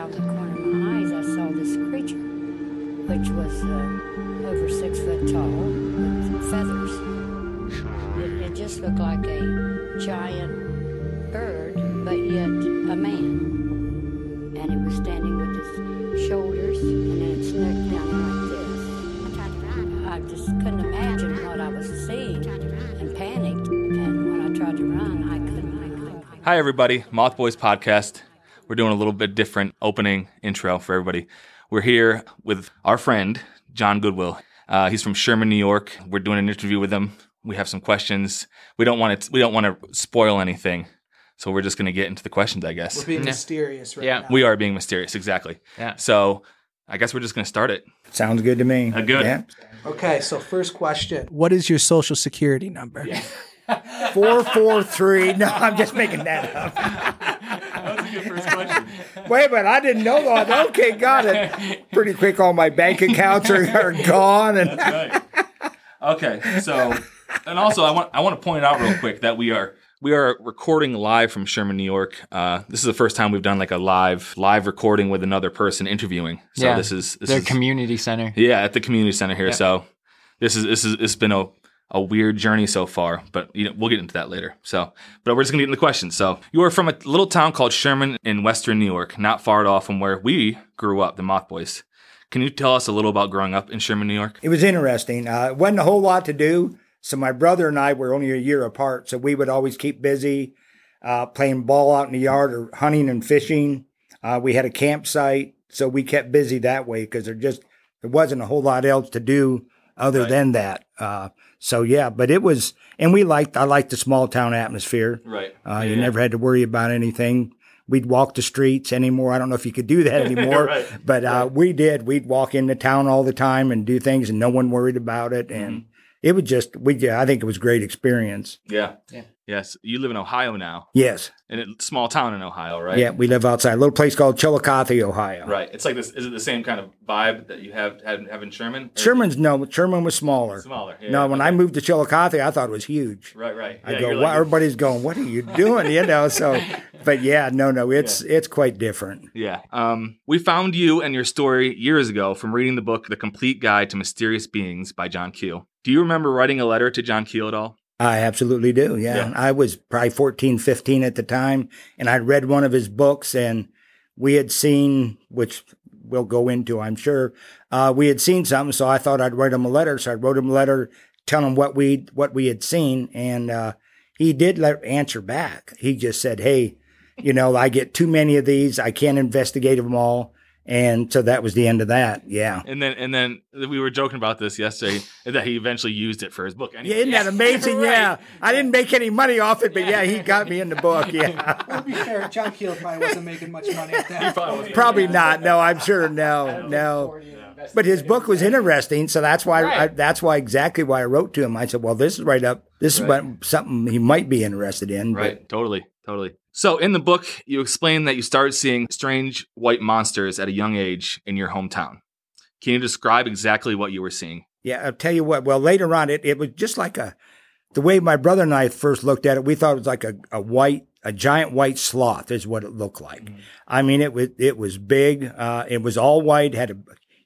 out the corner of my eyes, I saw this creature, which was uh, over six foot tall with feathers. It, it just looked like a giant bird, but yet a man. And it was standing with his shoulders and then its neck down like this. I just couldn't imagine what I was seeing and panicked. And when I tried to run, I couldn't. I couldn't. Hi, everybody. Moth Boys Podcast. We're doing a little bit different opening intro for everybody. We're here with our friend, John Goodwill. Uh, he's from Sherman, New York. We're doing an interview with him. We have some questions. We don't want to. We don't want to spoil anything, so we're just going to get into the questions, I guess. We're being mysterious right Yeah. now. We are being mysterious, exactly. Yeah. So, I guess we're just going to start it. Sounds good to me. Uh, good. Yeah. Okay, so first question. What is your social security number? Four four three. No, I'm just making that up. That was a first question. Wait a minute, I didn't know that. Okay, got it. Pretty quick, all my bank accounts are, are gone, and right. Okay, so and also I want I want to point out real quick that we are we are recording live from Sherman, New York. Uh, this is the first time we've done like a live live recording with another person interviewing. So Yeah. this is this Their is community center. yeah at the community center here. Yeah. So this is this is it's been a a weird journey so far, but you know, we'll get into that later. So, but we're just gonna get into the questions. So, you are from a little town called Sherman in Western New York, not far at all from where we grew up, the Moth Boys. Can you tell us a little about growing up in Sherman, New York? it was interesting. Uh, it wasn't a whole lot to do, so my brother and I were only a year apart, so we would always keep busy, uh, playing ball out in the yard or hunting and fishing. Uh, we had a campsite, so we kept busy that way because there just there wasn't a whole lot else to do other Right. than that. Uh, so yeah, but it was, and we liked I liked the small town atmosphere. Right. Uh, You never had to worry about anything. We'd walk the streets anymore. I don't know if you could do that anymore, Right. but uh, we did. We'd walk into town all the time and do things, and no one worried about it. And Mm-hmm. it was just, we. Yeah, I think it was a great experience. Yeah. Yeah. Yes. You live in Ohio now, Yes, in a small town in Ohio, right? yeah. We live outside a little place called Chillicothe, Ohio. Right. It's like this. Is it the same kind of vibe that you have had have in Sherman? Sherman's no, Sherman was smaller. smaller. Yeah, no, when I moved to Chillicothe, I thought it was huge. Right. Right. I Yeah, go, like- everybody's going, what are you doing? You know, so, but yeah, no, no, it's it's quite different. Yeah. Um, we found you and your story years ago from reading the book The Complete Guide to Mysterious Beings by John Keel. Do you remember writing a letter to John Keel at all? I absolutely do. Yeah. Yeah. I was probably 14, 15 at the time, and I'd read one of his books, and we had seen, which we'll go into, I'm sure. Uh, we had seen something, so I thought I'd write him a letter. So I wrote him a letter telling him what we what we had seen, and uh, he did let answer back. He just said, "Hey, you know, I get too many of these. I can't investigate them all." And so that was the end of that. Yeah. And then and then we were joking about this yesterday that he eventually used it for his book. Yeah, isn't that amazing? Right. Yeah. I didn't make any money off it, but yeah, he got me in the book. Yeah. To be fair, John Keel probably wasn't making much money at that point. Probably not. No, I'm sure. No, no. But his book was interesting, so that's why. I, that's why exactly why I wrote to him. I said, "Well, this is right up. This is Right. what something he might be interested in." but- Right. Totally. Totally. So in the book, you explain that you started seeing strange white monsters at a young age in your hometown. Can you describe exactly what you were seeing? Yeah, I'll tell you what. Well, later on, it, it was just like a, the way my brother and I first looked at it, we thought it was like a, a white, a giant white sloth is what it looked like. I mean, it was, it was big. Uh, it was all white, had a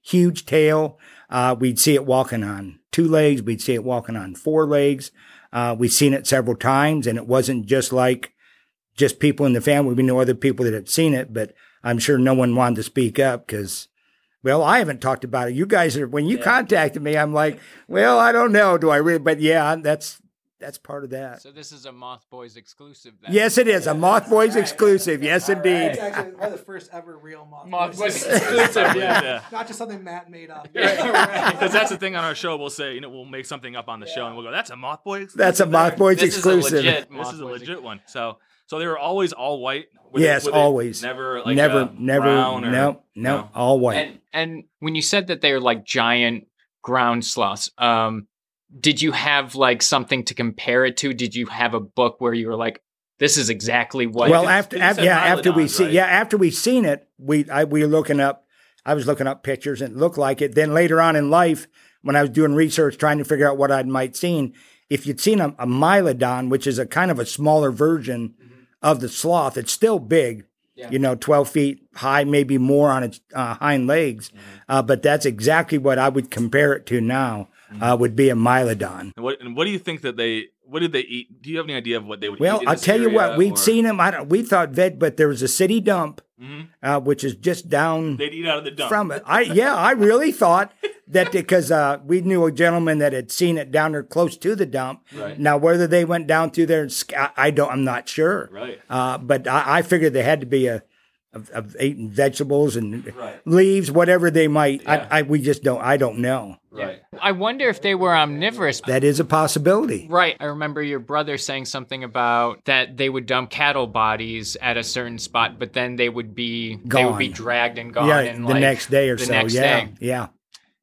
huge tail. Uh, we'd see it walking on two legs. We'd see it walking on four legs. Uh, we'd seen it several times and it wasn't just like just people in the family. We know other people that had seen it, but I'm sure no one wanted to speak up because well, I haven't talked about it. You guys are when you contacted me, I'm like, well, I don't know. Do I really? But yeah, that's that's part of that. So this is a Moth Boys exclusive. Then. Yes, it is a Moth Boys exclusive. Yes, It's indeed. actually one of the first ever real moth, Moth. Boys exclusive. Yeah. Yeah. Not just something Matt made up. Because that's the thing on our show. We'll say, you know, we'll make something up on the show and we'll go, that's a Moth Boy. That's a Moth Boys This is a exclusive. legit This is a legit one. So, so they were always all white. With Yes, it- with it always. Never, like never, never. brown or, no, no, no. all white. And and when you said that they're like giant ground sloths, um, did you have like something to compare it to? Did you have a book where you were like, "This is exactly what"? well, after, you after yeah, after we Mylodons, see right? yeah, after we seen it, we I, we were looking up. I was looking up pictures and it looked like it. Then later on in life, when I was doing research trying to figure out what I might seen, if you'd seen a, a Mylodon, which is a kind of a smaller version of the sloth, it's still big, you know, 12 feet high, maybe more on its uh, hind legs. Uh, but that's exactly what I would compare it to now, uh, would be a Mylodon. And what and what do you think that they? What did they eat? Do you have any idea of what they would Well, eat? in I'll tell you what, we'd or- seen them. I don't, we thought vet, but there was a city dump, Mhm. uh, which is just down They'd eat out of the dump. from it. I yeah, I really thought that because uh, we knew a gentleman that had seen it down there close to the dump. Right. Now, whether they went down through there, and sc- I- I don't. I'm not sure. Right. Uh, but I, I figured there had to be a of, of eating vegetables and Right. leaves, whatever they might. Yeah. I, I we just don't. I don't know. Right. I wonder if they were omnivorous. That is a possibility. Right. I remember your brother saying something about that they would dump cattle bodies at a certain spot, but then they would be they would be dragged and gone yeah, in the like next day or the so. next yeah, day. yeah.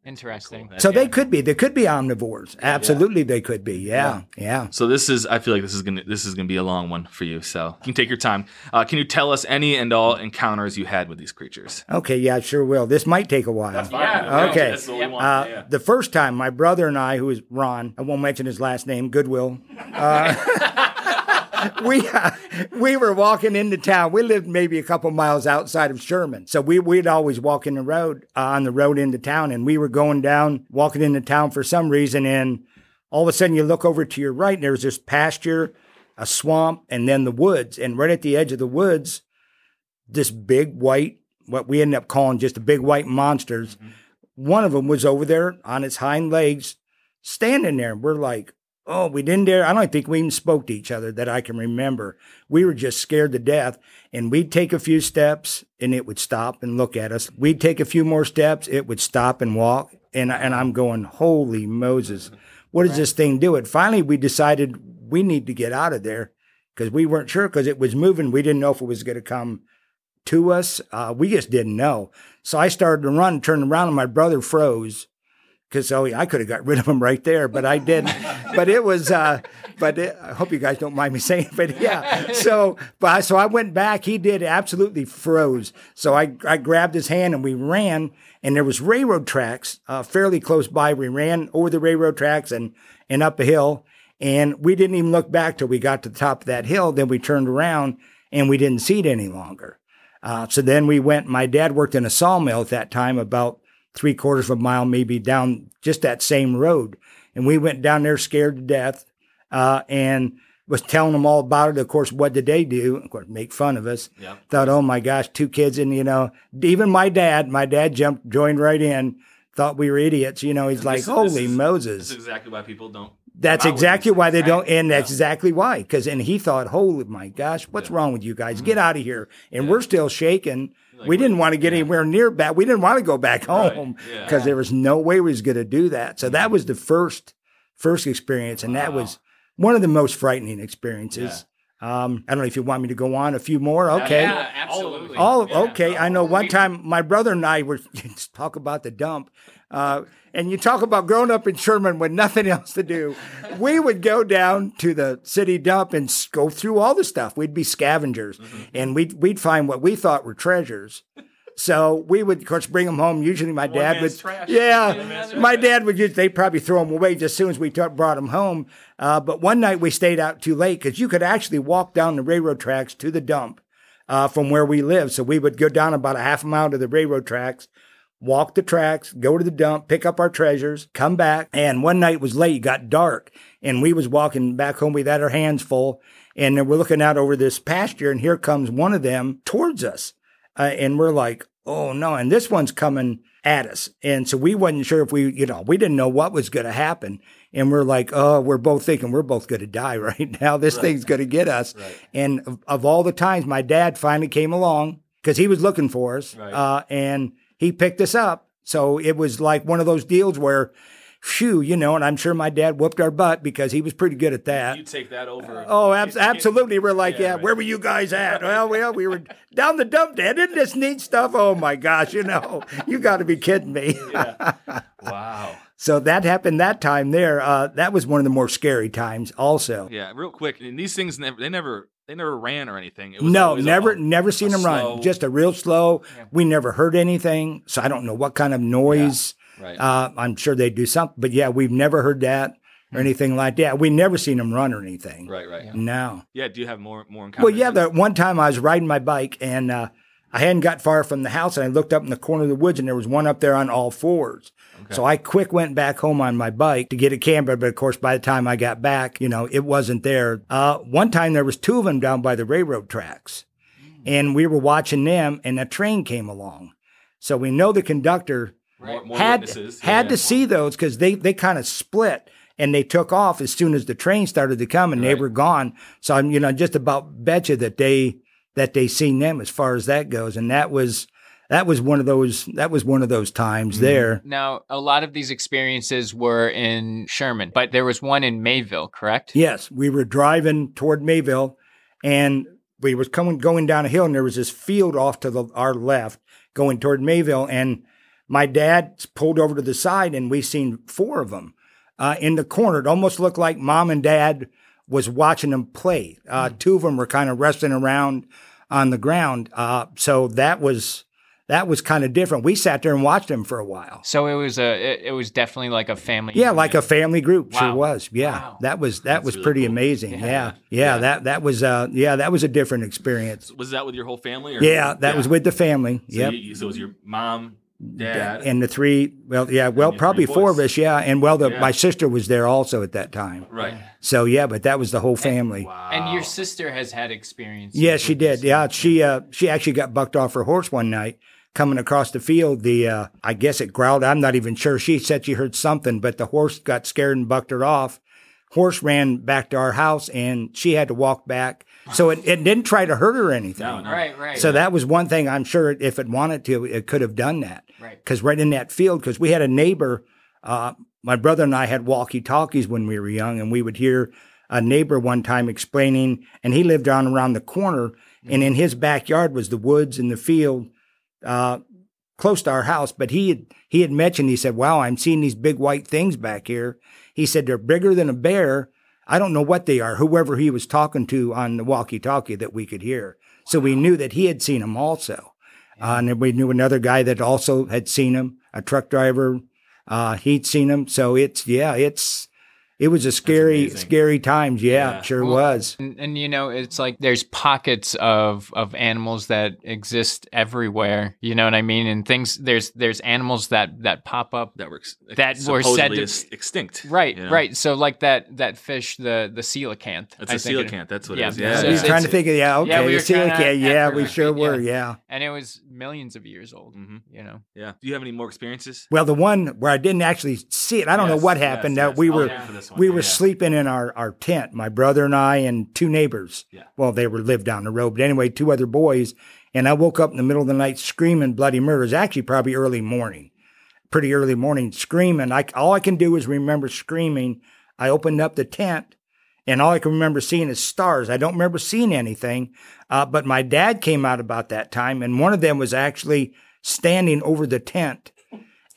Interesting. So they could be. They could be omnivores. Absolutely, they could be. Yeah, yeah. So this is. I feel like this is gonna. This is gonna be a long one for you. So you can take your time. Uh, can you tell us any and all encounters you had with these creatures? Okay, yeah, sure will. This might take a while. Yeah, Okay. That's what we want. Uh, yeah. The first time, my brother and I, who is Ron, I won't mention his last name, Goodwill. Uh, we uh, we were walking into town. We lived maybe a couple miles outside of Sherman, so we we'd always walk in the road uh, on the road into town, and we were going down, walking into town for some reason, and all of a sudden you look over to your right, and there's this pasture, a swamp, and then the woods, and right at the edge of the woods, this big white, what we ended up calling just the big white monsters. One of them was over there on its hind legs, standing there. and We're like, oh, we didn't dare. I don't think we even spoke to each other that I can remember. We were just scared to death. And we'd take a few steps and it would stop and look at us. We'd take a few more steps, it would stop and walk. And, and I'm going, holy Moses, what does this thing do? And finally, we decided we need to get out of there because we weren't sure because it was moving. We didn't know if it was going to come to us. Uh, we just didn't know. So I started to run, turned around, and my brother froze because oh, I could have got rid of him right there, but I didn't. but it was, uh, but it, I hope you guys don't mind me saying, but yeah. So, but so I went back. He did absolutely froze. So I I grabbed his hand and we ran, and there was railroad tracks uh, fairly close by. We ran over the railroad tracks and and up a hill, and we didn't even look back till we got to the top of that hill. Then we turned around and we didn't see it any longer. Uh, so then we went. My dad worked in a sawmill at that time, about three quarters of a mile, maybe down just that same road. And we went down there scared to death, uh, and was telling them all about it. Of course, what did they do? Of course, make fun of us. Yeah. Thought, oh my gosh, two kids, and you know, even my dad, my dad jumped, joined right in. Thought we were idiots. You know, he's like, This- this holy is- Moses. This is exactly why people don't. That's come out with exactly why they don't, and that's Yeah. exactly why. Because and he thought, "Holy my gosh, what's wrong with you guys? Mm-hmm. Get out of here!" And we're still shaking. We didn't want to get anywhere near back. We didn't want to go back Right, home yeah. because there was no way we was going to do that. So that was the first first experience, and that was one of the most frightening experiences. Um, I don't know if you want me to go on a few more. Okay. Yeah, absolutely. Oh, Yeah. okay. I know. One time, my brother and I were talk about the dump, uh, and you talk about growing up in Sherman with nothing else to do. We would go down to the city dump and go through all the stuff. We'd be scavengers, Mm-hmm. and we'd we'd find what we thought were treasures. So we would, of course, bring them home. Usually, my dad would, trash. yeah, my dad would just, they probably throw them away just as soon as we t- brought them home. Uh, but one night we stayed out too late because you could actually walk down the railroad tracks to the dump uh, from where we live. So we would go down about a half a mile to the railroad tracks, walk the tracks, go to the dump, pick up our treasures, come back. And one night was late, got dark, and we was walking back home. We had our hands full, and then we're looking out over this pasture, and here comes one of them towards us, uh, and we're like, oh no! And this one's coming at us, and so we wasn't sure if we, you know, we didn't know what was going to happen. And we're like, oh, we're both thinking we're both going to die right now. This thing's going to get us. And of, of all the times, my dad finally came along because he was looking for us, Right. uh, and he picked us up. So it was like one of those deals where, phew, you know, and I'm sure my dad whooped our butt because he was pretty good at that. You take that over. Oh, abs- absolutely. We're like, Yeah, yeah, right. where were you guys at? Well, well, we were down the dump, Dad. Isn't this neat stuff? Oh my gosh, you know, you got to be kidding me. Wow. so that happened that time there. Uh, that was one of the more scary times also. Yeah, real quick. And these things never. They never. They never ran or anything. It was No, never, a- never seen them run. Just a real slow. We never heard anything, so I don't know what kind of noise. Right. Uh, I'm sure they do something, but yeah, we've never heard that. or anything like that. We never seen them run or anything. Right, right. No. Yeah. Do you have more more encounters? Well, yeah. The one time I was riding my bike and uh, I hadn't got far from the house, and I looked up in the corner of the woods, and there was one up there on all fours. So I quick went back home on my bike to get a camera, but of course, by the time I got back, you know, it wasn't there. Uh, one time there was two of them down by the railroad tracks, and we were watching them, and a train came along. So we know the conductor more, more had witnesses. had Yeah. to see those because they they kind of split and they took off as soon as the train started to come and they were gone. So I'm you know just about bet you that they that they seen them as far as that goes, and that was that was one of those that was one of those times Mm-hmm. there. Now, a lot of these experiences were in Sherman, but there was one in Mayville, correct? Yes, we were driving toward Mayville, and we was coming going down a hill, and there was this field off to the, our left going toward Mayville, and my dad pulled over to the side, and we seen four of them uh, in the corner. It almost looked like mom and dad was watching them play. Uh, Two of them were kind of resting around on the ground, uh, so that was that was kind of different. We sat there and watched them for a while. So it was a, it, it was definitely like a family. Yeah, like a family group. Sure was. Yeah. Wow. That was that was really pretty cool. amazing. Yeah. Yeah. Yeah. Yeah. That that was uh yeah, that was a different experience. Was that with your whole family? Or? Yeah, that was with the family. So, yep. you, you- so it was your mom, dad, and the three well yeah, well probably four of us, yeah. And well the Yeah. my sister was there also at that time. right? So yeah, but that was the whole family. And your sister has had experience. Yeah, she did. Yeah, she uh she actually got bucked off her horse one night coming across the field. The uh I guess it growled. I'm not even sure. She said she heard something, but the horse got scared and bucked her off. Horse ran back to our house and she had to walk back. So it, it didn't try to hurt her or anything. No, no. Right, right. So that was one thing I'm sure if it wanted to, it could have done that. Right. Because right in that field, because we had a neighbor, uh, my brother and I had walkie talkies when we were young, and we would hear a neighbor one time explaining, and he lived down around the corner, and in his backyard was the woods and the field, uh, close to our house. But he had he had mentioned, he said, "Wow, I'm seeing these big white things back here." He said they're bigger than a bear. I don't know what they are. Whoever he was talking to on the walkie-talkie that we could hear, so we knew that he had seen him also. Uh, and then we knew another guy that also had seen him, a truck driver. Uh, he'd seen him. So it's, yeah, it's, it was a scary, amazing. scary times. Yeah, Yeah. it sure Well, was. And, and you know, it's like there's pockets of of animals that exist everywhere. You know what I mean? And things there's there's animals that that pop up. That were ex- That were said supposedly to- ex- extinct. Right, you know? right. So like that that fish, the the coelacanth. That's I a think it- coelacanth. That's what yeah. it is. Yeah. So we were it's- trying to think of, yeah, okay. yeah, we were trying to coelacanth, yeah, we sure were. Yeah. and it was millions of years old. hmm You know. Yeah. Do you have any more experiences? Well, the one where I didn't actually see it, I don't know Yes, what yes, happened. yes. Uh, we I'll were, wait for this one. we were yeah. sleeping in our, our tent, my brother and I and two neighbors. Yeah. Well, they were lived down the road, but anyway, two other boys. And I woke up in the middle of the night screaming bloody murders. Actually, probably early morning, pretty early morning, screaming. I, all I can do is remember screaming. I opened up the tent, and all I can remember seeing is stars. I don't remember seeing anything. Uh, but my dad came out about that time, and one of them was actually standing over the tent.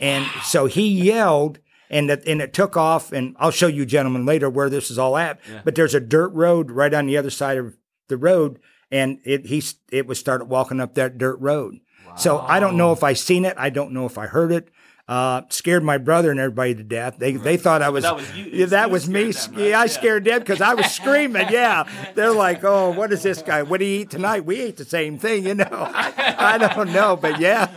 And so he yelled, and it, and it took off. And I'll show you, gentlemen, later where this is all at. But there's a dirt road right on the other side of the road, and it he it was started walking up that dirt road. So I don't know if I seen it. I don't know if I heard it. Uh, scared my brother and everybody to death. They they thought I was. that was you- that you was me. them, right? Yeah, I Yeah. scared them because I was screaming. Yeah, they're like, "Oh, what is this guy? What do you eat tonight?" We ate the same thing, you know. I, I don't know, but yeah.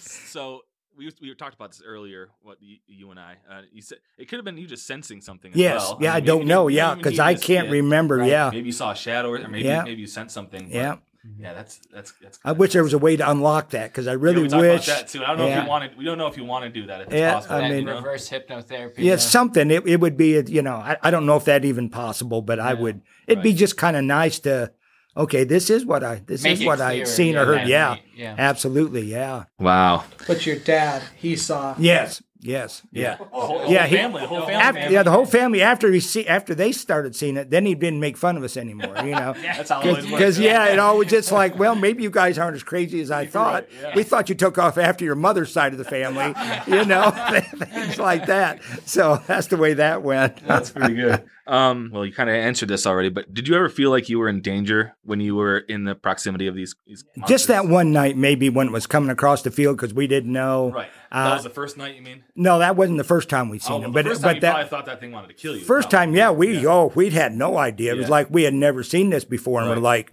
So we we talked about this earlier. What you, you and I, uh, you said it could have been you just sensing something. As Yes. well. Yeah, I mean, don't know. Yeah, because I can't see it. remember. Yeah. Maybe you saw a shadow, or maybe Yeah. maybe you sensed something. but- Yeah. yeah. That's that's that's. I wish there was a way to unlock that because I really we talked wish. about that too. I don't know if Yeah. you wanted. We don't know if you want to do that. If it's Yeah, possible. I mean- you reverse hypnotherapy. Yeah, uh, something. It, it would be, you know, I, I don't know if that even possible, but I would. It'd be just kind of nice to. Okay, this is what I. This Make is it what I clearer, seen yeah, or heard. Yeah, yeah. absolutely. Yeah. Wow. But your dad, he saw. Yes. Yes. Yeah. The whole, Yeah, whole he- family. The whole family. After, yeah, the whole family after he see after they started seeing it, then he didn't make fun of us anymore. You know, That's how it always because yeah, it always just like, well, maybe you guys aren't as crazy as I thought. yeah. We thought you took off after your mother's side of the family, you know, things like that. So that's the way that went. That's pretty good. Um, well, you kind of answered this already, but did you ever feel like you were in danger when you were in the proximity of these? these Just that one night, maybe when it was coming across the field because we didn't know. Right. Uh, that was the first night. You mean? No, that wasn't the first time we'd seen Oh, him. the But first time but that probably thought that thing wanted to kill you. first probably. time, yeah, we oh we'd had no idea. It was Yeah. like we had never seen this before, and Right. we're like,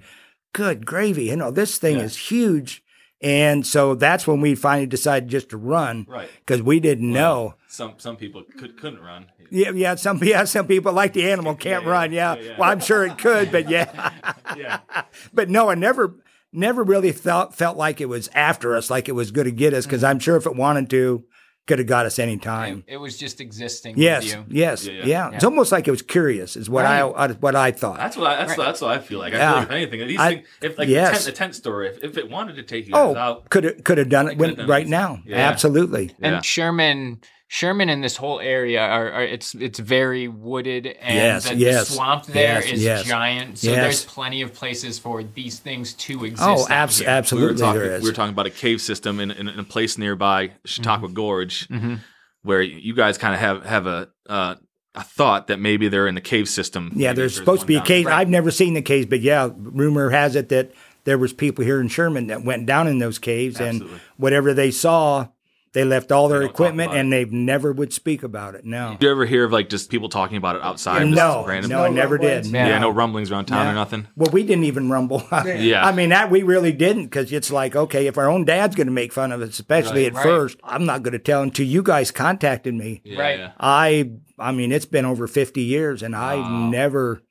good gravy, you know, this thing Yeah. is huge. And so that's when we finally decided just to run Right. because we didn't know. Some some people could couldn't run. Yeah, yeah. Some yeah, some people like the animal can't Yeah, run. yeah, Yeah. yeah, yeah. well, I'm sure it could, but yeah, Yeah. but no, I never, never really felt felt like it was after us, like it was going to get us, because Mm-hmm. I'm sure if it wanted to, could have got us any time. It was just existing Yes, with you. yes, Yeah, yeah, yeah. It's almost like it was curious, is what I, I what I thought. That's what I, that's that's what I feel like. I Yeah. feel like if anything, these I- things, if like yes. the, tent, the tent story, if, if it wanted to take you oh, out, could have could have done it could when, done right it. now. Yeah. Absolutely. Yeah. And Sherman, Sherman, and this whole area are, are it's it's very wooded, and Yes, the, yes, the swamp there yes, is yes, giant. So yes. there's plenty of places for these things to exist. Oh, out abs- here. we were absolutely, talking there is. we were talking about a cave system in, in, in a place nearby Chautauqua Gorge, Mhm. where you guys kind of have have a uh, a thought that maybe they're in the cave system. Yeah, Maybe there's supposed to be a down cave. there. I've never seen the caves, but yeah, rumor has it that there was people here in Sherman that went down in those caves, Absolutely. and whatever they saw, they left all their equipment, and they never would speak about it. No, Do you ever hear of like just people talking about it outside? just no, random- no, I never did. Yeah. Yeah, no rumblings around town Yeah. or nothing. Well, we didn't even rumble. Yeah. I mean, that we really didn't because it's like, okay, if our own dad's going to make fun of us, especially Right. at Right. first, I'm not going to tell until you guys contacted me. Yeah, Right. yeah. I, I mean, it's been over 50 years and I Wow. never,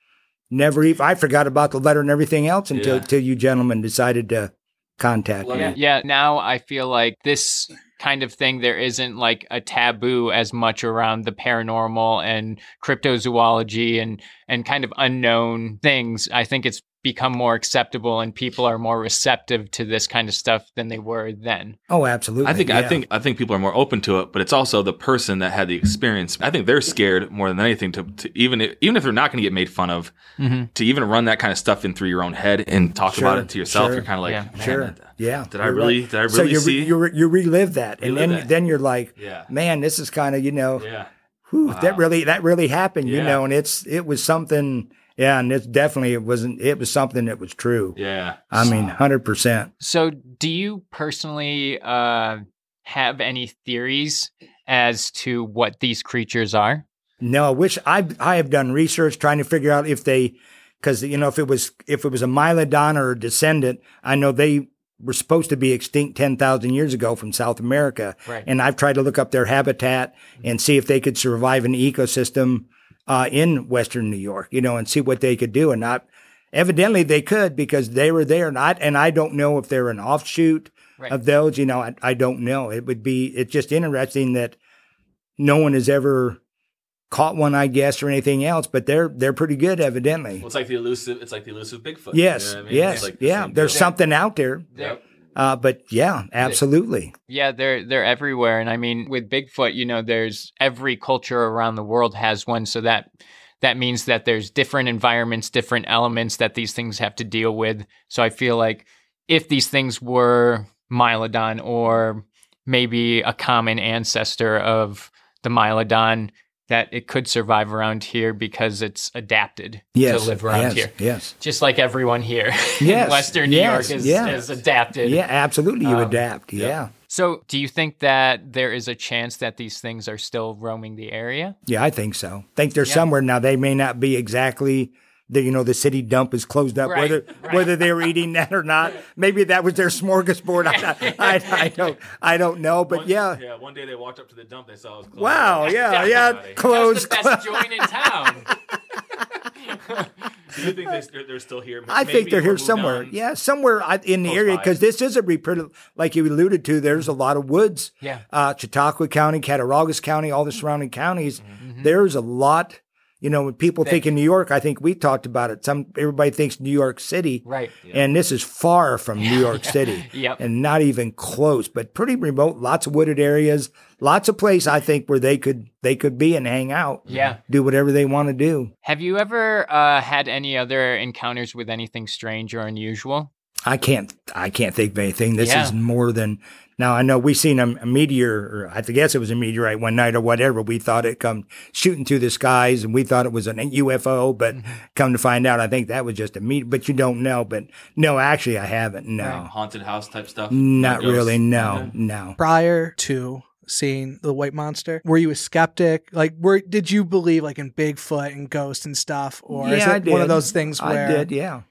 never even, I forgot about the letter and everything else until, Yeah. until you gentlemen decided to contact Well, me. Yeah, yeah. Now I feel like this kind of thing, there isn't like a taboo as much around the paranormal and cryptozoology and and kind of unknown things. I think it's become more acceptable and people are more receptive to this kind of stuff than they were then. Oh, absolutely. I think I think I think people are more open to it, but it's also the person that had the experience. I think they're scared more than anything to, to even if, even if they're not going to get made fun of, Mm-hmm. to even run that kind of stuff in through your own head and talk Sure, about it to yourself. sure. You're kind of like, Yeah. man, Sure. Yeah. Did I you're really? right. Did I so really you, see? you, re- you relive that, and then that. then you're like, yeah, man, this is kind of you know, yeah, whew, Wow. that really that really happened, you know, and it's it was something, yeah, and it's definitely it wasn't it was something that was true. yeah. I mean, hundred percent. So, do you personally uh, have any theories as to what these creatures are? No, I wish I I have done research trying to figure out if they, because you know if it was if it was a Mylodon or a descendant, I know they were supposed to be extinct ten thousand years ago from South America, Right. and I've tried to look up their habitat and see if they could survive an ecosystem uh, in Western New York, you know, and see what they could do, and not. Evidently, they could because they were there, and I and I don't know if they're an offshoot Right. of those. You know, I, I don't know. It would be. It's just interesting that no one has ever caught one, I guess, or anything else, but they're they're pretty good, evidently. Well, it's like the elusive. It's like the elusive Bigfoot. yes, You know I mean? yes, like the yeah. There's deal. something out there, Yep. Uh, but yeah, absolutely. Yeah, they're they're everywhere, and I mean, with Bigfoot, you know, there's every culture around the world has one, so that that means that there's different environments, different elements that these things have to deal with. So I feel like if these things were Mylodon or maybe a common ancestor of the Mylodon, that it could survive around here because it's adapted Yes, to live around yes, here. yes, Just like everyone here Yes, in Western New yes, York is, yes. is adapted. yeah, absolutely. You Um, adapt, yeah, So, do you think that there is a chance that these things are still roaming the area? yeah. I think so. think they're Yeah. somewhere now. They may not be exactly. The, you know the city dump is closed up. Right, whether right. whether they were eating that or not, maybe that was their smorgasbord. I, I, I don't I don't know, but One- yeah. yeah. One day they walked up to the dump. They saw it was closed. Wow, yeah, yeah, That closed. That's the best joint in town. Do you think they, they're, they're still here? I think they're here somewhere. on? Yeah, somewhere in the Close area because this is a re- pretty, like you alluded to. There's a lot of woods. Yeah. uh, Chautauqua County, Cattaraugus County, all the surrounding counties. Mm-hmm. There's a lot. You know, when people think in New York, I think we talked about it. Some everybody thinks New York City, Right. and this is far from New York City, Yep. and not even close. But pretty remote. Lots of wooded areas. Lots of place I think where they could they could be and hang out. Yeah. do whatever they want to do. Have you ever uh, had any other encounters with anything strange or unusual? I can't I can't think of anything. This Yeah. is more than now. I know we seen a, a meteor, or I guess it was a meteorite one night or whatever. We thought it come shooting through the skies, and we thought it was an UFO. But Mm-hmm. come to find out, I think that was just a meteor. But you don't know. But no, actually, I haven't. No, haunted house type stuff. not Ghosts. really. No, Yeah. no. Prior to seeing the white monster? Were you a skeptic? Like, were did you believe like in Bigfoot and ghosts and stuff, or is Yeah, it I one of those things where I did, yeah.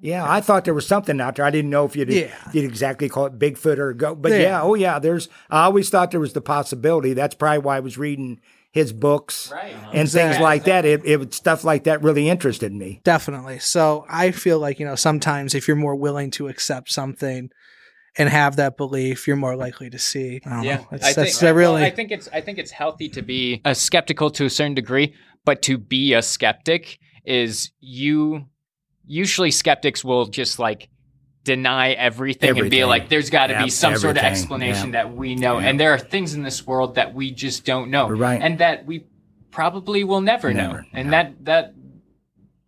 Yeah, I thought there was something out there. I didn't know if you'd, Yeah. you'd exactly call it Bigfoot or go, but Yeah. yeah. oh yeah. There's. I always thought there was the possibility. That's probably why I was reading his books Right. and things like that. It, it stuff like that really interested me. Definitely. So I feel like, you know, sometimes if you're more willing to accept something and have that belief, you're more likely to see. I don't Yeah, know. That's, I that's think, really. well, I think it's I think it's healthy to be a skeptical to a certain degree, but to be a skeptic is you. Usually, skeptics will just like deny everything, and be like, "There's got to be Yep, some sort of explanation Yeah. that we know," Yeah. and there are things in this world that we just don't know, Right. and that we probably will never, know, and no. that that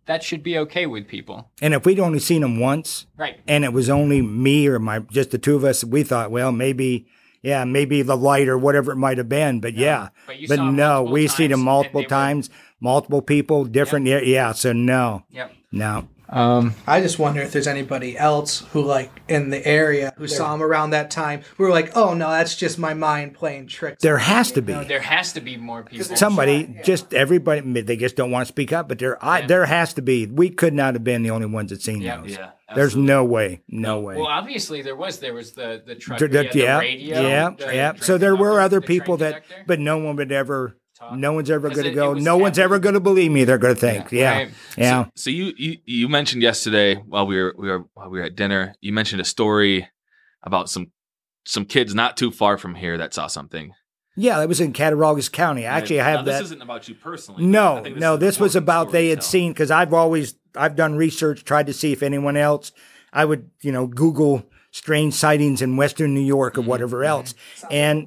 that should be okay with people, And if we'd only seen him once, right? and it was only me or my just the two of us, we thought, well, maybe. Yeah, maybe the light or whatever it might have been, but yeah, But you but no, we seen times, him multiple they were- times, multiple people, different. Yeah, yeah. So no, Yep. no. Um, I just wonder if there's anybody else who, like, in the area who saw him around that time. We were like, oh no, that's just my mind playing tricks. There has to be. there has to be more people. somebody just everybody they just don't want to speak up but there I, there has to be we could not have been the only ones that seen Yeah. those Yeah, there's no way no way Well, obviously there was. There was the the truck. D- the, d- the yeah radio, yeah the yeah train so there were other the people that conductor. but no one would ever no one's ever going to go it was no one's ever going to believe me they're going to think yeah right. yeah So you, you you mentioned yesterday while we were we were while we were at dinner, you mentioned a story about some some kids not too far from here that saw something. yeah that was in Cattaraugus County actually I Now, have this that isn't about you personally. No, I think no, this was about they had tell. seen because I've always I've done research, tried to see if anyone else. I would you know Google strange sightings in Western New York Mm-hmm. or whatever else, and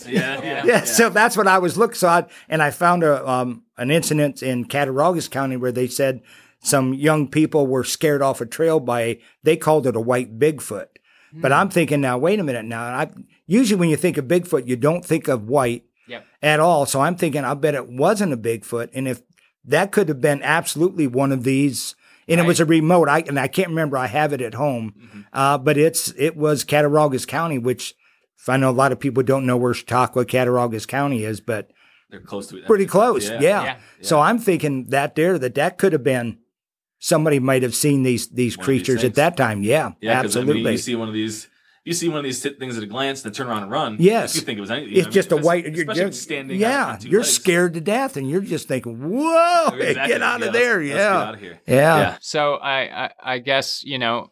Yeah, yeah, yeah, so that's what I was looking. So I, and I found a um, an incident in Cattaraugus County where they said some young people were scared off a trail by they called it a white Bigfoot. But I'm thinking now, wait a minute now. I usually when you think of Bigfoot, you don't think of white Yep. at all. So I'm thinking, I bet it wasn't a Bigfoot, and if that could have been absolutely one of these. And it was a remote. I and I can't remember. I have it at home, uh, but it's it was Cattaraugus County, which I know a lot of people don't know where Chautauqua, Cattaraugus County is, but They're close to it. pretty close. Yeah. Yeah. So I'm thinking that there that that could have been somebody might have seen these these One of these creatures at that time. Yeah, Yeah, 'cause, I mean, absolutely. you see one of these. You see one of these t- things at a glance, then turn around and run. Yes. you think it was anything. it's just a white. You're, Especially you're- if it's standing. yeah, on two you're legs. scared to death, and you're just thinking, "Whoa, Exactly. get out Yeah, of there!" let's- yeah, let's get out of here. yeah. Yeah. So I, I I guess you know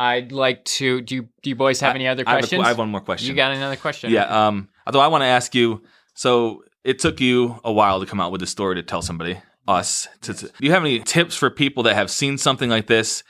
I'd like to. Do you do you boys have any other I have, a, questions? I have one more question. You got another question? Yeah. Um. Although I want to ask you, so it took you a while to come out with the story to tell somebody, us. To, to- do you have any tips for people that have seen something like this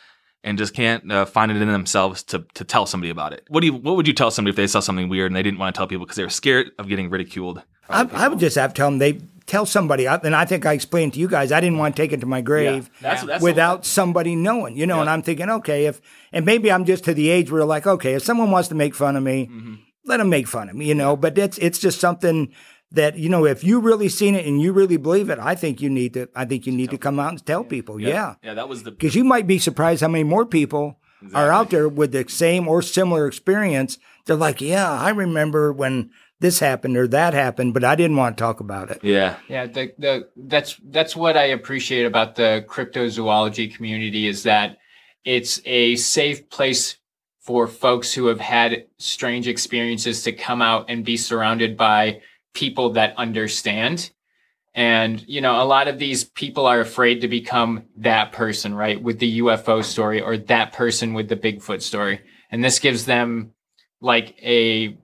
and just can't uh, find it in themselves to to tell somebody about it? What do you What would you tell somebody if they saw something weird and they didn't want to tell people because they were scared of getting ridiculed? I, I would just have to tell them they tell somebody, and I think I explained to you guys, I didn't want to take it to my grave. That's, that's without somebody knowing, you know. And I'm thinking, okay, if and maybe I'm just to the age where like, okay, if someone wants to make fun of me, Mm-hmm. let them make fun of me, you know. But it's it's just something that you know, if you really seen it and you really believe it, I think you need to. I think you need to come out and tell people, yeah, Yeah. That was the. because you might be surprised how many more people are out there with the same or similar experience. They're like, yeah, I remember when this happened or that happened, but I didn't want to talk about it. Yeah. Yeah, the, the that's that's what I appreciate about the cryptozoology community is that it's a safe place for folks who have had strange experiences to come out and be surrounded by people that understand. And, you know, a lot of these people are afraid to become that person, right? With the UFO story or that person with the Bigfoot story. And this gives them like a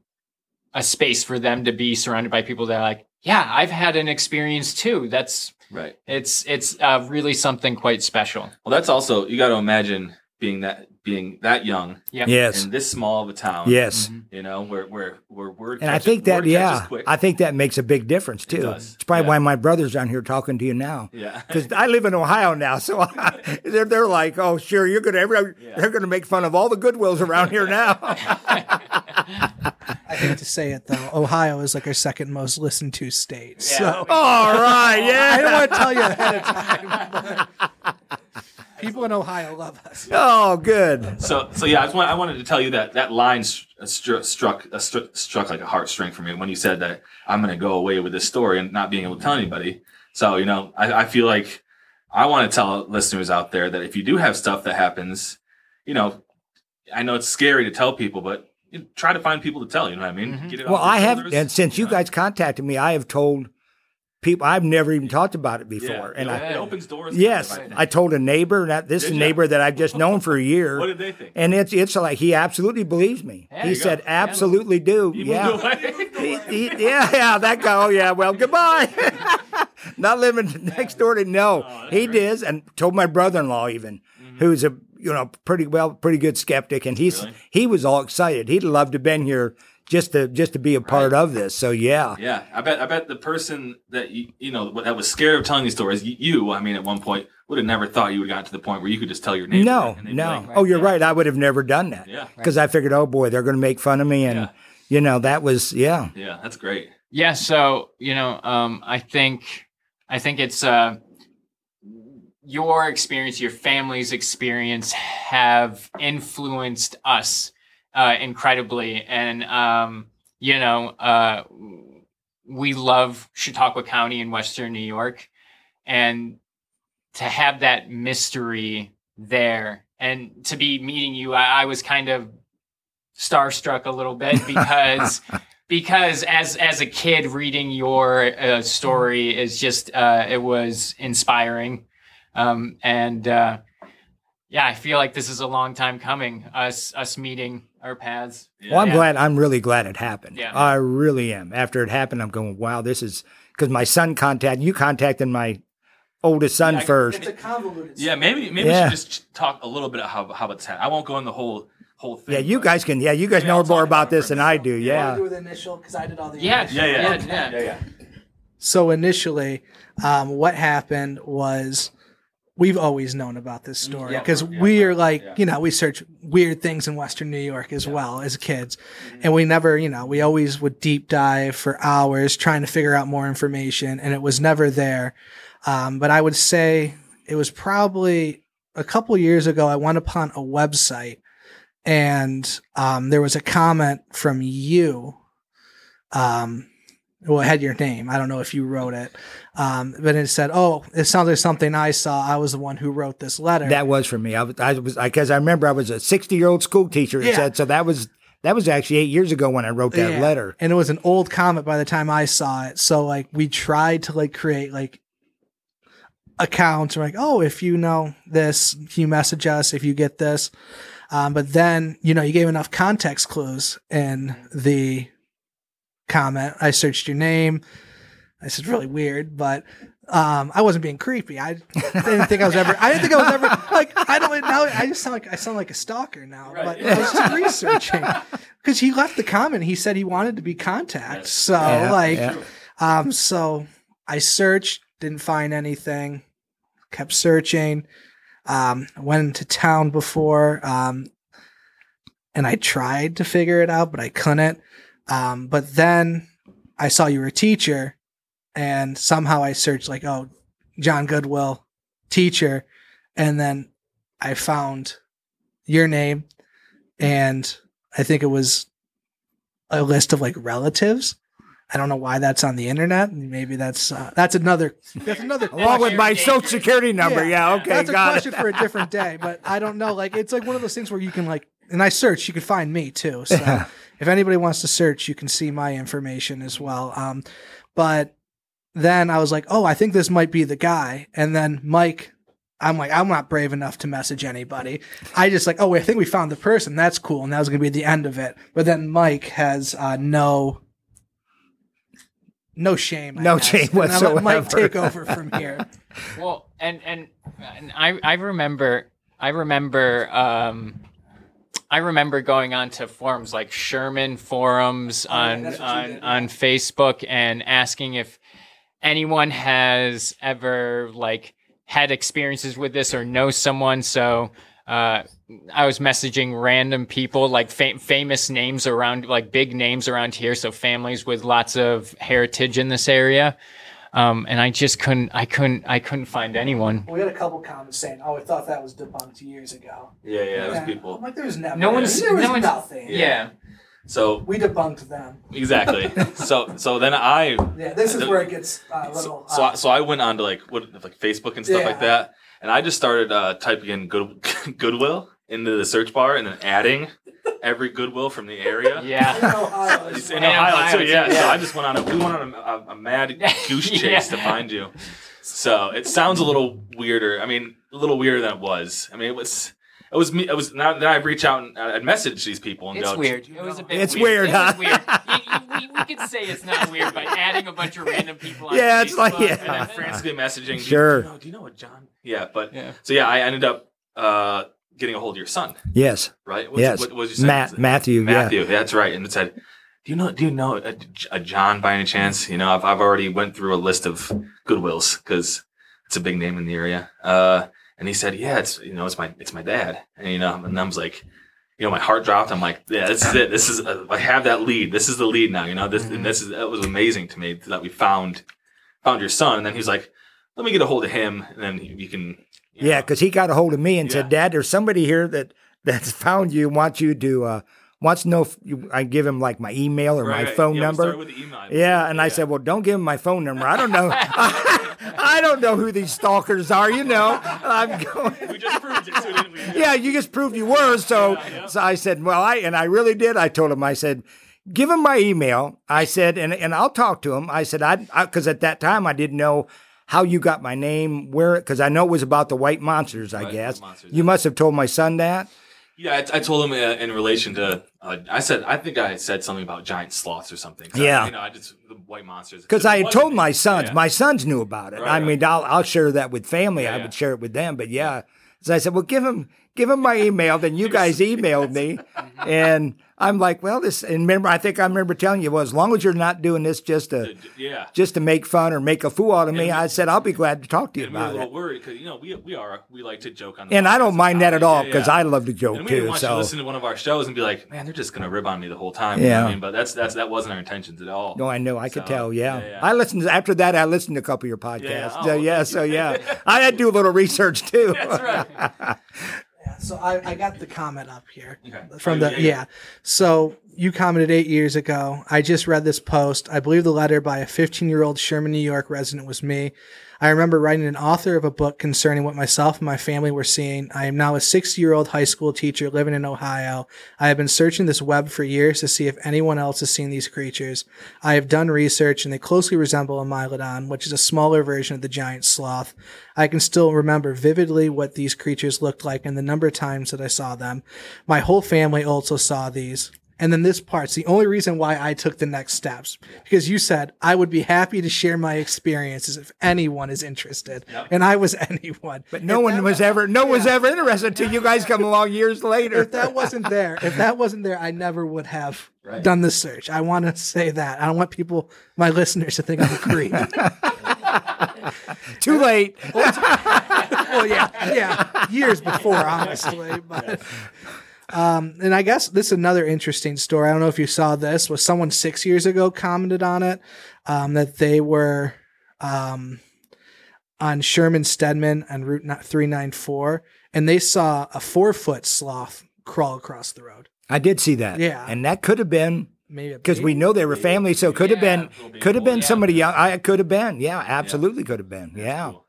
a space for them to be surrounded by people that are like, yeah, I've had an experience too. That's Right. it's it's uh, really something quite special. Well, that's also you got to imagine being that being that young Yeah. Yes, in this small of a town. yes. You know where where where word. And I think that, yeah. I think that makes a big difference too. does, It's probably yeah. why my brother's down here talking to you now. yeah. Because I live in Ohio now, so I, they're they're like, oh, sure, you're gonna every, they're gonna make fun of all the Goodwills around here now. I hate to say it though, Ohio is like our second most listened to state. So all right, yeah. I yeah. don't want to tell you ahead of time. People people in Ohio love us. Oh, good. So, so yeah, I, just want, I wanted to tell you that that line stru- struck uh, stru- struck like a heartstring for me when you said that I'm going to go away with this story and not being able to tell anybody. So, you know, I, I feel like I want to tell listeners out there that if you do have stuff that happens, you know, I know it's scary to tell people, but you try to find people to tell. You know what I mean? Mm-hmm. Get it Well, I have, shoulders, and since you know? guys contacted me, I have told people I've never even talked about it yeah, before, and it, I. it opens doors. Yes, I think. I told a neighbor. That this is a Did ya? neighbor that I've just known for a year. What did they think? And it's it's like he absolutely believes me. There he said, go. "Absolutely do." You yeah. moved away. He- he- yeah, yeah, that guy. Oh, yeah. Well, goodbye. Not living next door to no. Oh, he did, and told my brother-in-law even, mm-hmm. who's a you know pretty well pretty good skeptic, and he's. Really? he was all excited. He'd love to been here just to just to be a part of this. So yeah, Yeah, I bet. I bet the person that you, you know that was scared of telling these stories, you, I mean, at one point would have never thought you would have gotten to the point where you could just tell your name. no, and no. like, oh, you're right. I would have never done that. Yeah. because I figured, oh boy, they're going to make fun of me, and Yeah. you know that was yeah. Yeah, that's great. Yeah, so you know, um, I think I think it's uh, your experience, your family's experience, have influenced us uh, incredibly, and um, you know, uh, we love Chautauqua County in Western New York, and to have that mystery there, and to be meeting you, I, I was kind of starstruck a little bit because because as as a kid reading your uh, story is just uh, it was inspiring um, and uh, yeah i feel like this is a long time coming us us meeting our paths Well, I'm Yeah. glad. I'm really glad it happened. Yeah. I really am. After it happened, I'm going, wow, this is because my son contacted you. Contacted my oldest son Yeah, first. It's a convoluted. Yeah, maybe maybe Yeah. we should just talk a little bit of how how it's happened. I won't go in the whole whole thing. Yeah, you guys can. Yeah, you guys know more about about this than. I do. You Yeah. do with initial because I did all the yeah initial. Yeah, yeah, yeah, yeah, yeah. yeah. So initially, um, what happened was we've always known about this story because yeah, we are like, yeah. you know, we search weird things in Western New York as well as kids. And we never, you know, we always would deep dive for hours trying to figure out more information and it was never there. Um, but I would say it was probably a couple years ago, I went upon a website and um, there was a comment from you. Um, well, it had your name. I don't know if you wrote it, um, but it said, "Oh, it sounds like something I saw. I was the one who wrote this letter." That was for me. I was, I was, because I remember I was a 60 year old school teacher. It Yeah. said so. That was that was actually eight years ago when I wrote that Yeah. letter. and it was an old comment by the time I saw it. So like we tried to like create like accounts. We're like, oh, if you know this, you message us if you get this? Um, but then you know you gave enough context clues in the comment. I searched your name. This is really weird, but um, I wasn't being creepy. I didn't think I was ever. I didn't think I was ever like. I don't know. I just sound like I sound like a stalker now. But I was just researching because he left the comment. He said he wanted to be contact. So Yeah, like, yeah. um, so I searched, didn't find anything. Kept searching. Um, went into town before, um, and I tried to figure it out, but I couldn't. Um, but then I saw you were a teacher, and somehow I searched like, oh, John Goodwill, teacher, and then I found your name, and I think it was a list of like relatives. I don't know why that's on the internet. Maybe that's uh, that's another that's another Along with my social security number. Yeah. Yeah, okay, that's a got question it. for a different day. But I don't know. Like it's like one of those things where you can like, and I search, you can find me too. So if anybody wants to search, you can see my information as well. Um, but then I was like, oh, I think this might be the guy. And then Mike, I'm like, I'm not brave enough to message anybody. I just like, oh, I think we found the person. That's cool. And that was gonna be the end of it. But then Mike has uh, no. No shame. I No guess. shame And I let Mike whatsoever. take over from here. well and and, and i i remember i remember um I remember going on to forums like Sherman forums on that's what you on did, on Facebook and asking if anyone has ever like had experiences with this or know someone. So uh, I was messaging random people like fam- famous names around like big names around here. So families with lots of heritage in this area. Um, and I just couldn't, I couldn't, I couldn't find anyone. We had a couple comments saying, "Oh, I thought that was debunked years ago." Yeah, yeah, it was And people. I'm like, "There's never. No one's- There was no one's- nothing. Yeah. So We debunked them. exactly. so so then I Yeah, this is where it gets uh, a little. so, so, I, uh, so I went on to like what like Facebook and stuff like that, and I just started uh, typing in good Goodwill into the search bar and then adding every Goodwill from the area. Yeah. in Ohio, It's it's in In Ohio, Ohio, too, too, yeah. So. I just went on a we went on a, a, a mad goose chase Yeah. to find you. So it sounds a little weirder. I mean, a little weirder than it was. I mean, it was. It was me. It was now. Then I reach out and I'd message these people and It's go, weird. "Do you It was a bit It's weird. weird, It huh? weird. You- you- we, we could say it's not weird by adding a bunch of random people on Yeah, it's like- yeah. and then- frantically messaging. "Do you- Sure. Do you, know, do you know what John? Yeah, but Yeah. so yeah, I ended up uh, getting a hold of your son, Yes. right? What's, Yes. What, was son? Matt, Matthew. Matthew. That's right. And it said, "Do you know? Do you know a, a John by any chance? You know, I've I've already went through a list of Goodwills because it's a big name in the area." Uh, and he said, "Yeah, it's you know, it's my it's my dad." And you know, and I was like. You know, my heart dropped. I'm like, yeah, this is it. This is uh, I have that lead. This is the lead now. You know, this and this is that was amazing to me that we found found your son. And then he's like, let me get a hold of him, and then you can. Yeah, because he got a hold of me and said, "Dad, there's somebody here that that's found you and wants you to uh, wants to know if you, I give him like my email or Right, my phone Yeah, number." started with the email. Yeah, and I said, "Well, don't give him my phone number. I don't know. I don't know who these stalkers are. You know, I'm going." we just proved it, too, didn't we? yeah, you just proved you were. So, Yeah, yeah. so I said, well, I and I really did. I told him, I said, give him my email. I said, and and I'll talk to him. I said, I because at that time I didn't know how you got my name, where because I know it was about the white monsters. I Right, guess Monsters, you yeah. must have told my son that. Yeah, I, I told him uh, in relation to. Uh, I said I think I said something about giant sloths or something. 'Cause I- Yeah. you know, I just the white monsters. Because I had told my sons, Yeah. my sons knew about it. Right, I right. mean, I'll, I'll share that with family. Yeah, I yeah. would share it with them. But yeah, so I said, well, give him, give him my email. Then you guys emailed me, and I'm like, well, this. And remember, I think I remember telling you, well, as long as you're not doing this just to yeah. just to make fun or make a fool out of me, And I said I'll be glad to talk to you And we were a about little it. worried because you know we we are we like to joke on. The And I don't mind that at all because Yeah, I love to joke And we too. want you to So listen to one of our shows and be like, "Man, they're just gonna rib on me the whole time." You know Yeah. I mean, but that's that's that wasn't our intentions at all. no, I know I could tell. Yeah. yeah, yeah. I listened to, after that. I listened to a couple of your podcasts. Yeah, So, oh, yeah, so yeah, I had to do a little research too. That's right. So I, I got the comment up here Okay. from the yeah, yeah, yeah. So you commented eight years ago. I just read this post. I believe the letter by a 15 year old Sherman, New York resident was me. I remember writing an author of a book concerning what myself and my family were seeing. I am now a 60 year old high school teacher living in Ohio. I have been searching this web for years to see if anyone else has seen these creatures. I have done research and they closely resemble a Mylodon, which is a smaller version of the giant sloth. I can still remember vividly what these creatures looked like and the number of times that I saw them. My whole family also saw these. And then this part's the only reason why I took the next steps because you said I would be happy to share my experiences if anyone is interested, and I was anyone. But no one was ever, no one was ever interested until you guys come along years later. If that wasn't there, if that wasn't there, I never would have done the search. I want to say that. I don't want people, my listeners, to think I'm a creep. Too late. well, yeah, yeah, years before, honestly. But, um, and I guess this is another interesting story. I don't know if you saw this. Was someone six years ago commented on it um, that they were um, on Sherman Stedman and Route three nine four, and they saw a four foot sloth crawl across the road. I did see that. Yeah. and that could have been Maybe because we know they were family, so it could have been little could have been yeah. somebody young. I could have been. Yeah, absolutely could have been. Yeah. Cool.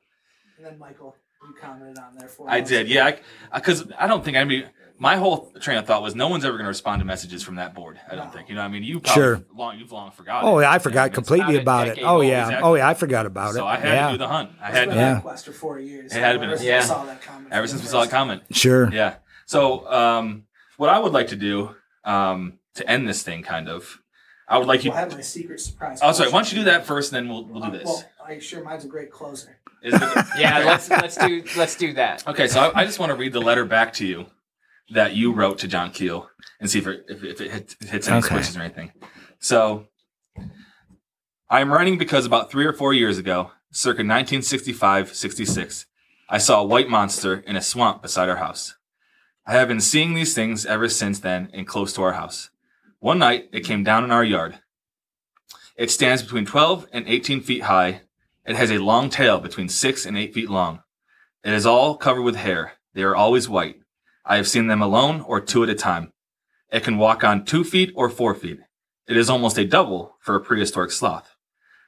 And then Michael, you commented on there for I us. did, yeah, because I, don't think I mean my whole train of thought was no one's ever going to respond to messages from that board. I don't think you know. I mean, you probably Sure. long you've long forgotten. Oh, it. yeah, I You know, forgot I mean, it's- completely about it. Oh yeah. exactly. Oh yeah, I forgot about it. So I had yeah. to do the hunt. I had been to, Yeah. my quest for four years. It had been- Ever since Yeah. Saw that comment ever since we saw that comment. Sure. Yeah. So, um, what I would like to do um, to end this thing, kind of, I would like you. Well, I have my secret surprise. Oh, sorry. Why don't you do that first, and then we'll we'll do this. Well, I sure mine's a great closer. Is it- Yeah, let's let's do let's do that. Okay, so I, I just want to read the letter back to you that you wrote to John Keel and see if it, if, if it hits, hits any Okay. switches or anything. So, I am writing because about three or four years ago, circa 1965 66, I saw a white monster in a swamp beside our house. I have been seeing these things ever since then and close to our house. One night, it came down in our yard. It stands between 12 and 18 feet high It has a long tail between six and eight feet long. It is all covered with hair. They are always white. I have seen them alone or two at a time. It can walk on two feet or four feet. It is almost a double for a prehistoric sloth.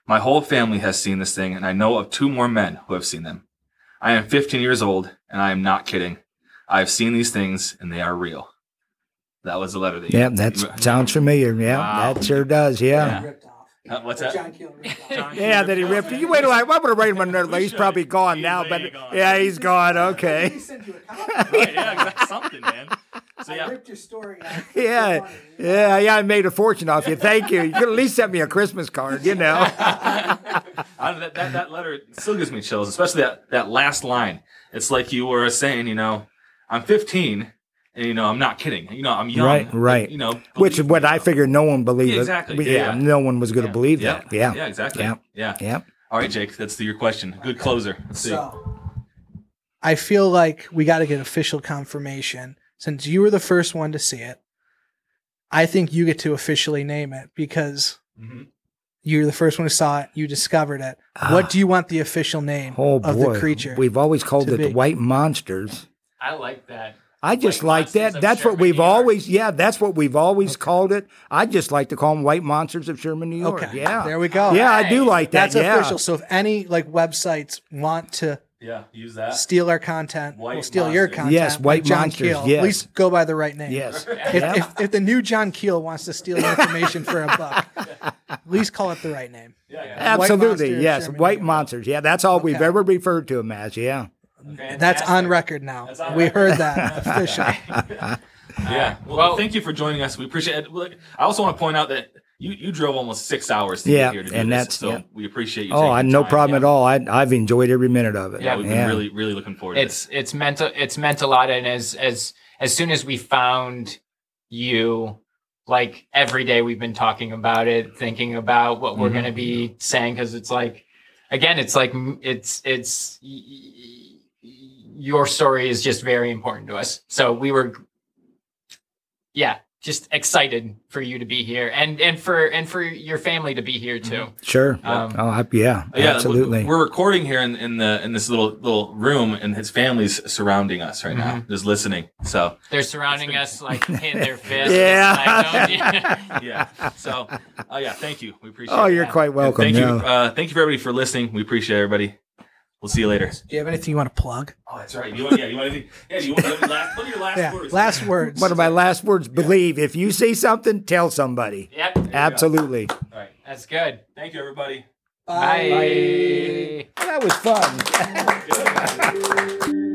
My whole family has seen this thing, and I know of two more men who have seen them. I am 15 years old, and I am not kidding. I have seen these things, and they are real. That was the letter that you Yeah, that sounds familiar. Yeah, Wow. that sure does. Yeah. Ripped off. Uh, what's that? John Keel. John Yeah, Keel that he ripped ripped. You wait till I, I'm going to write him another. We He's probably gone He's now, but gone. yeah, he's gone. He Okay. sent you a copy. Right, yeah, exactly. something, man. So I yeah, ripped your story out. Yeah, yeah, yeah. I made a fortune off you. Thank you. You could at least send me a Christmas card, you know. I, that, that that letter still gives me chills, especially that that last line. It's like you were saying, you know, I'm 15, and you know, I'm not kidding. You know, I'm young. Right, right. You know, Which is what me. I figured no one believed. Yeah, exactly. We- Yeah. Yeah, no one was going to believe Yeah. that. Yeah, Yeah, exactly. Yeah. Yeah. yeah. All right, Jake, that's the, your question. Good closer. Let's see. So, I feel like we got to get official confirmation since you were the first one to see it. I think you get to officially name it because Mhm. you're the first one who saw it. You discovered it. what do you want the official name Oh of boy, the creature? we've always called to it the white monsters. I like that. I just White like that. of That's what we've always, yeah, that's what we've always called it. I just like to call them white monsters of Sherman, New York. okay, Yeah, there we go. Yeah, I do like that. That's yeah. official. So if any like websites want to Yeah, use that. steal our content, White we'll steal your content. Yes, like White John Monsters, Keel. yes. At least go by the right name. Yes. If, Yeah. if, if the new John Keel wants to steal information for a buck, at least call it the right name. Yeah, yeah. Absolutely. of Yes. Sherman, New White monsters. Yeah, that's all we've ever referred to them as. Yeah. That's on record now. That's on we record. heard that officially. Yeah. Well, Well- thank you for joining us. We appreciate it. Look, I also want to point out that you, you drove almost six hours to Yeah, get here to do and this. that's- so yeah. we appreciate you. Oh, taking I, no time. problem Yeah. at all. I, I've enjoyed every minute of it. Yeah, we've been really, really looking forward to It's it's meant a, it's meant a lot, and as as as soon as we found you, like every day we've been talking about it, thinking about what we're Mhm. gonna be saying, because it's like, again, it's like it's it's y- y- your story is just very important to us. So we were, yeah, just excited for you to be here, and and for and for your family to be here too. Sure. Um, oh, I, yeah, Yeah, absolutely. We're recording here in, in the in this little little room, and his family's surrounding us right now, Mm-hmm. just listening. So They're surrounding us like in their fists. Yeah. Like, yeah, so uh, yeah, thank you. We appreciate. oh, you're quite And welcome. Thank yeah. you. Uh, thank you for everybody for listening. We appreciate everybody. We'll see you later. Do you have anything you want to plug? Oh, that's right. You want, yeah, you want anything? Yeah, you want any last, what are your last Yeah. words? Last words. One of my last words believe if you see something, tell somebody. Yep. Absolutely. All right. That's good. Thank you, everybody. Bye. That was fun. Good.